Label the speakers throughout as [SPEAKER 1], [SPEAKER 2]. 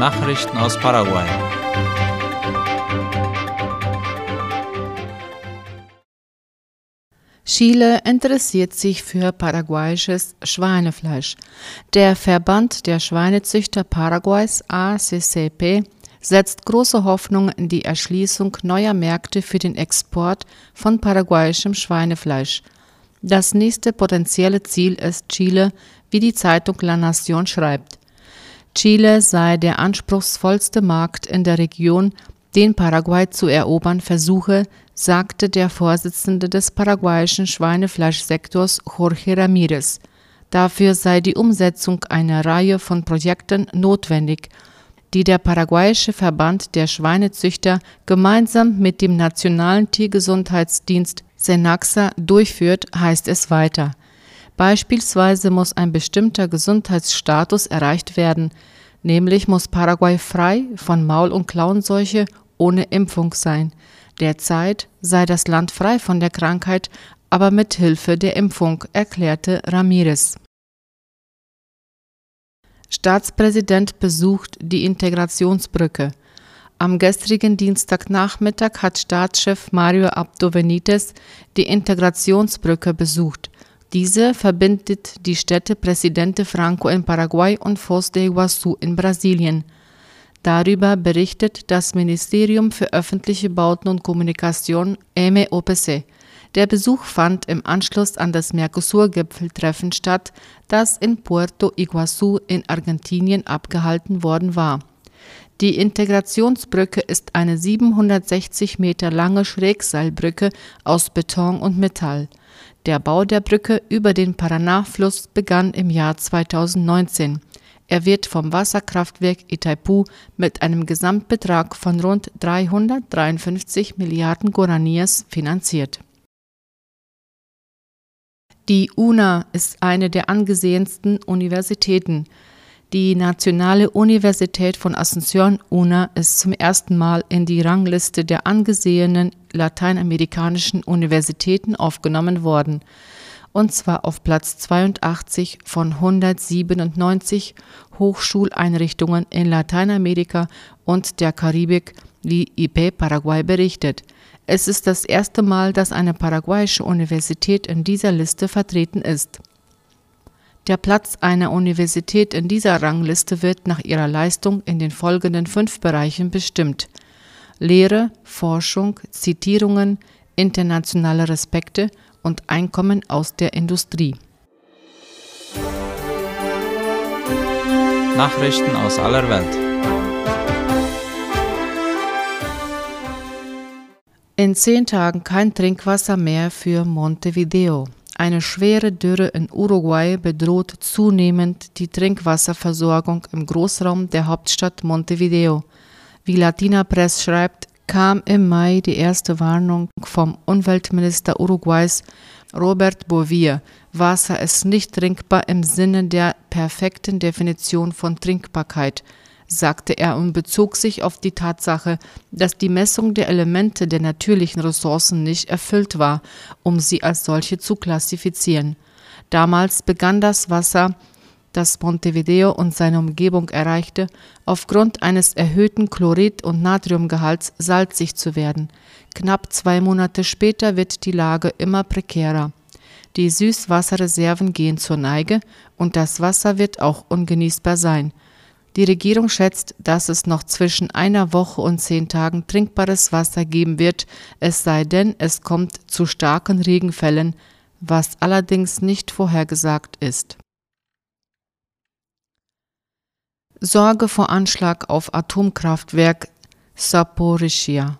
[SPEAKER 1] Nachrichten aus Paraguay.
[SPEAKER 2] Chile interessiert sich für paraguayisches Schweinefleisch. Der Verband der Schweinezüchter Paraguays ACCP setzt große Hoffnung in die Erschließung neuer Märkte für den Export von paraguayischem Schweinefleisch. Das nächste potenzielle Ziel ist Chile, wie die Zeitung La Nación schreibt. Chile sei der anspruchsvollste Markt in der Region, den Paraguay zu erobern versuche, sagte der Vorsitzende des paraguayischen Schweinefleischsektors Jorge Ramirez. Dafür sei die Umsetzung einer Reihe von Projekten notwendig, die der paraguayische Verband der Schweinezüchter gemeinsam mit dem Nationalen Tiergesundheitsdienst Senaxa durchführt, heißt es weiter. Beispielsweise muss ein bestimmter Gesundheitsstatus erreicht werden, nämlich muss Paraguay frei von Maul- und Klauenseuche ohne Impfung sein. Derzeit sei das Land frei von der Krankheit, aber mit Hilfe der Impfung, erklärte Ramirez. Staatspräsident besucht die Integrationsbrücke. Am gestrigen Dienstagnachmittag hat Staatschef Mario Abdo Benitez die Integrationsbrücke besucht. Diese verbindet die Städte Presidente Franco in Paraguay und Foz de Iguaçu in Brasilien. Darüber berichtet das Ministerium für öffentliche Bauten und Kommunikation MEOPC. Der Besuch fand im Anschluss an das Mercosur-Gipfeltreffen statt, das in Puerto Iguaçu in Argentinien abgehalten worden war. Die Integrationsbrücke ist eine 760 Meter lange Schrägseilbrücke aus Beton und Metall. Der Bau der Brücke über den Paraná-Fluss begann im Jahr 2019. Er wird vom Wasserkraftwerk Itaipu mit einem Gesamtbetrag von rund 353 Milliarden Guaraníes finanziert. Die UNA ist eine der angesehensten Universitäten. Die Nationale Universität von Asunción UNA ist zum ersten Mal in die Rangliste der angesehenen lateinamerikanischen Universitäten aufgenommen worden, und zwar auf Platz 82 von 197 Hochschuleinrichtungen in Lateinamerika und der Karibik, wie IP Paraguay berichtet. Es ist das erste Mal, dass eine paraguayische Universität in dieser Liste vertreten ist. Der Platz einer Universität in dieser Rangliste wird nach ihrer Leistung in den folgenden fünf Bereichen bestimmt. Lehre, Forschung, Zitierungen, internationale Respekte und Einkommen aus der Industrie.
[SPEAKER 1] Nachrichten aus aller Welt.
[SPEAKER 2] In zehn Tagen kein Trinkwasser mehr für Montevideo. Eine schwere Dürre in Uruguay bedroht zunehmend die Trinkwasserversorgung im Großraum der Hauptstadt Montevideo. Wie Latina Press schreibt, kam im Mai die erste Warnung vom Umweltminister Uruguays Robert Bovia. Wasser ist nicht trinkbar im Sinne der perfekten Definition von Trinkbarkeit, sagte er und bezog sich auf die Tatsache, dass die Messung der Elemente der natürlichen Ressourcen nicht erfüllt war, um sie als solche zu klassifizieren. Damals begann das Wasser das Montevideo und seine Umgebung erreichte, aufgrund eines erhöhten Chlorid- und Natriumgehalts salzig zu werden. Knapp zwei Monate später wird die Lage immer prekärer. Die Süßwasserreserven gehen zur Neige und das Wasser wird auch ungenießbar sein. Die Regierung schätzt, dass es noch zwischen einer Woche und zehn Tagen trinkbares Wasser geben wird, es sei denn, es kommt zu starken Regenfällen, was allerdings nicht vorhergesagt ist. Sorge vor Anschlag auf Atomkraftwerk Saporischia.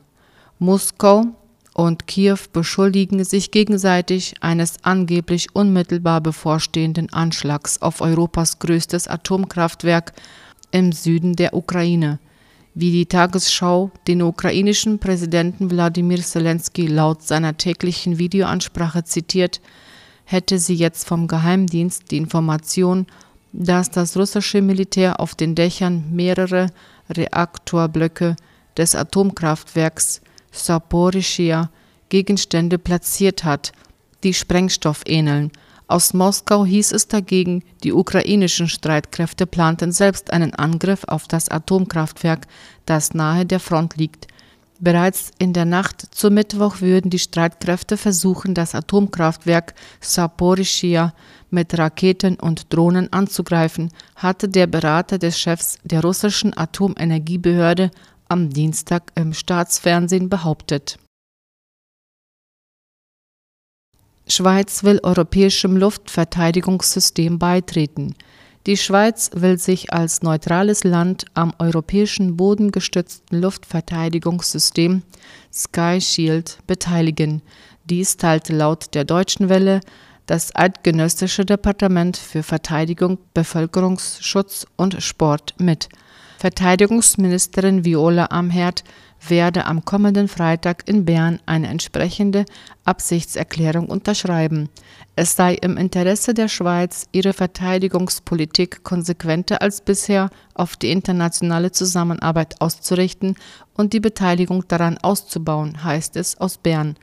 [SPEAKER 2] Moskau und Kiew beschuldigen sich gegenseitig eines angeblich unmittelbar bevorstehenden Anschlags auf Europas größtes Atomkraftwerk im Süden der Ukraine. Wie die Tagesschau den ukrainischen Präsidenten Wladimir Zelensky laut seiner täglichen Videoansprache zitiert, hätte sie jetzt vom Geheimdienst die Information dass das russische Militär auf den Dächern mehrere Reaktorblöcke des Atomkraftwerks Saporischia Gegenstände platziert hat, die Sprengstoff ähneln. Aus Moskau hieß es dagegen, die ukrainischen Streitkräfte planten selbst einen Angriff auf das Atomkraftwerk, das nahe der Front liegt. Bereits in der Nacht zum Mittwoch würden die Streitkräfte versuchen, das Atomkraftwerk Saporischia mit Raketen und Drohnen anzugreifen, hatte der Berater des Chefs der russischen Atomenergiebehörde am Dienstag im Staatsfernsehen behauptet. Schweiz will europäischem Luftverteidigungssystem beitreten. Die Schweiz will sich als neutrales Land am europäischen bodengestützten Luftverteidigungssystem Sky Shield beteiligen. Dies teilte laut der Deutschen Welle das Eidgenössische Departement für Verteidigung, Bevölkerungsschutz und Sport mit. Verteidigungsministerin Viola Amherd werde am kommenden Freitag in Bern eine entsprechende Absichtserklärung unterschreiben. Es sei im Interesse der Schweiz, ihre Verteidigungspolitik konsequenter als bisher auf die internationale Zusammenarbeit auszurichten und die Beteiligung daran auszubauen, heißt es aus Bern.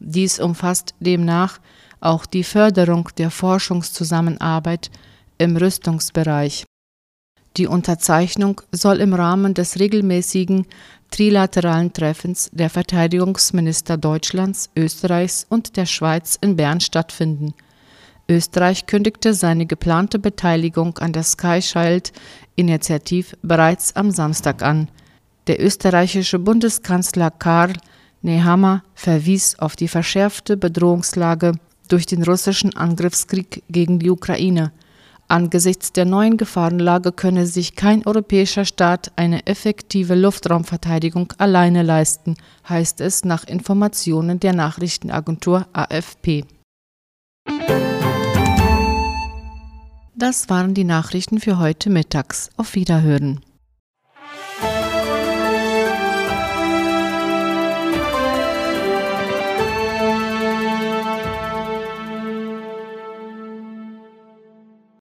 [SPEAKER 2] Dies umfasst demnach auch die Förderung der Forschungszusammenarbeit im Rüstungsbereich. Die Unterzeichnung soll im Rahmen des regelmäßigen trilateralen Treffens der Verteidigungsminister Deutschlands, Österreichs und der Schweiz in Bern stattfinden. Österreich kündigte seine geplante Beteiligung an der Sky Shield Initiative bereits am Samstag an. Der österreichische Bundeskanzler Karl Nehammer verwies auf die verschärfte Bedrohungslage durch den russischen Angriffskrieg gegen die Ukraine – Angesichts der neuen Gefahrenlage könne sich kein europäischer Staat eine effektive Luftraumverteidigung alleine leisten, heißt es nach Informationen der Nachrichtenagentur AFP. Das waren die Nachrichten für heute mittags. Auf Wiederhören.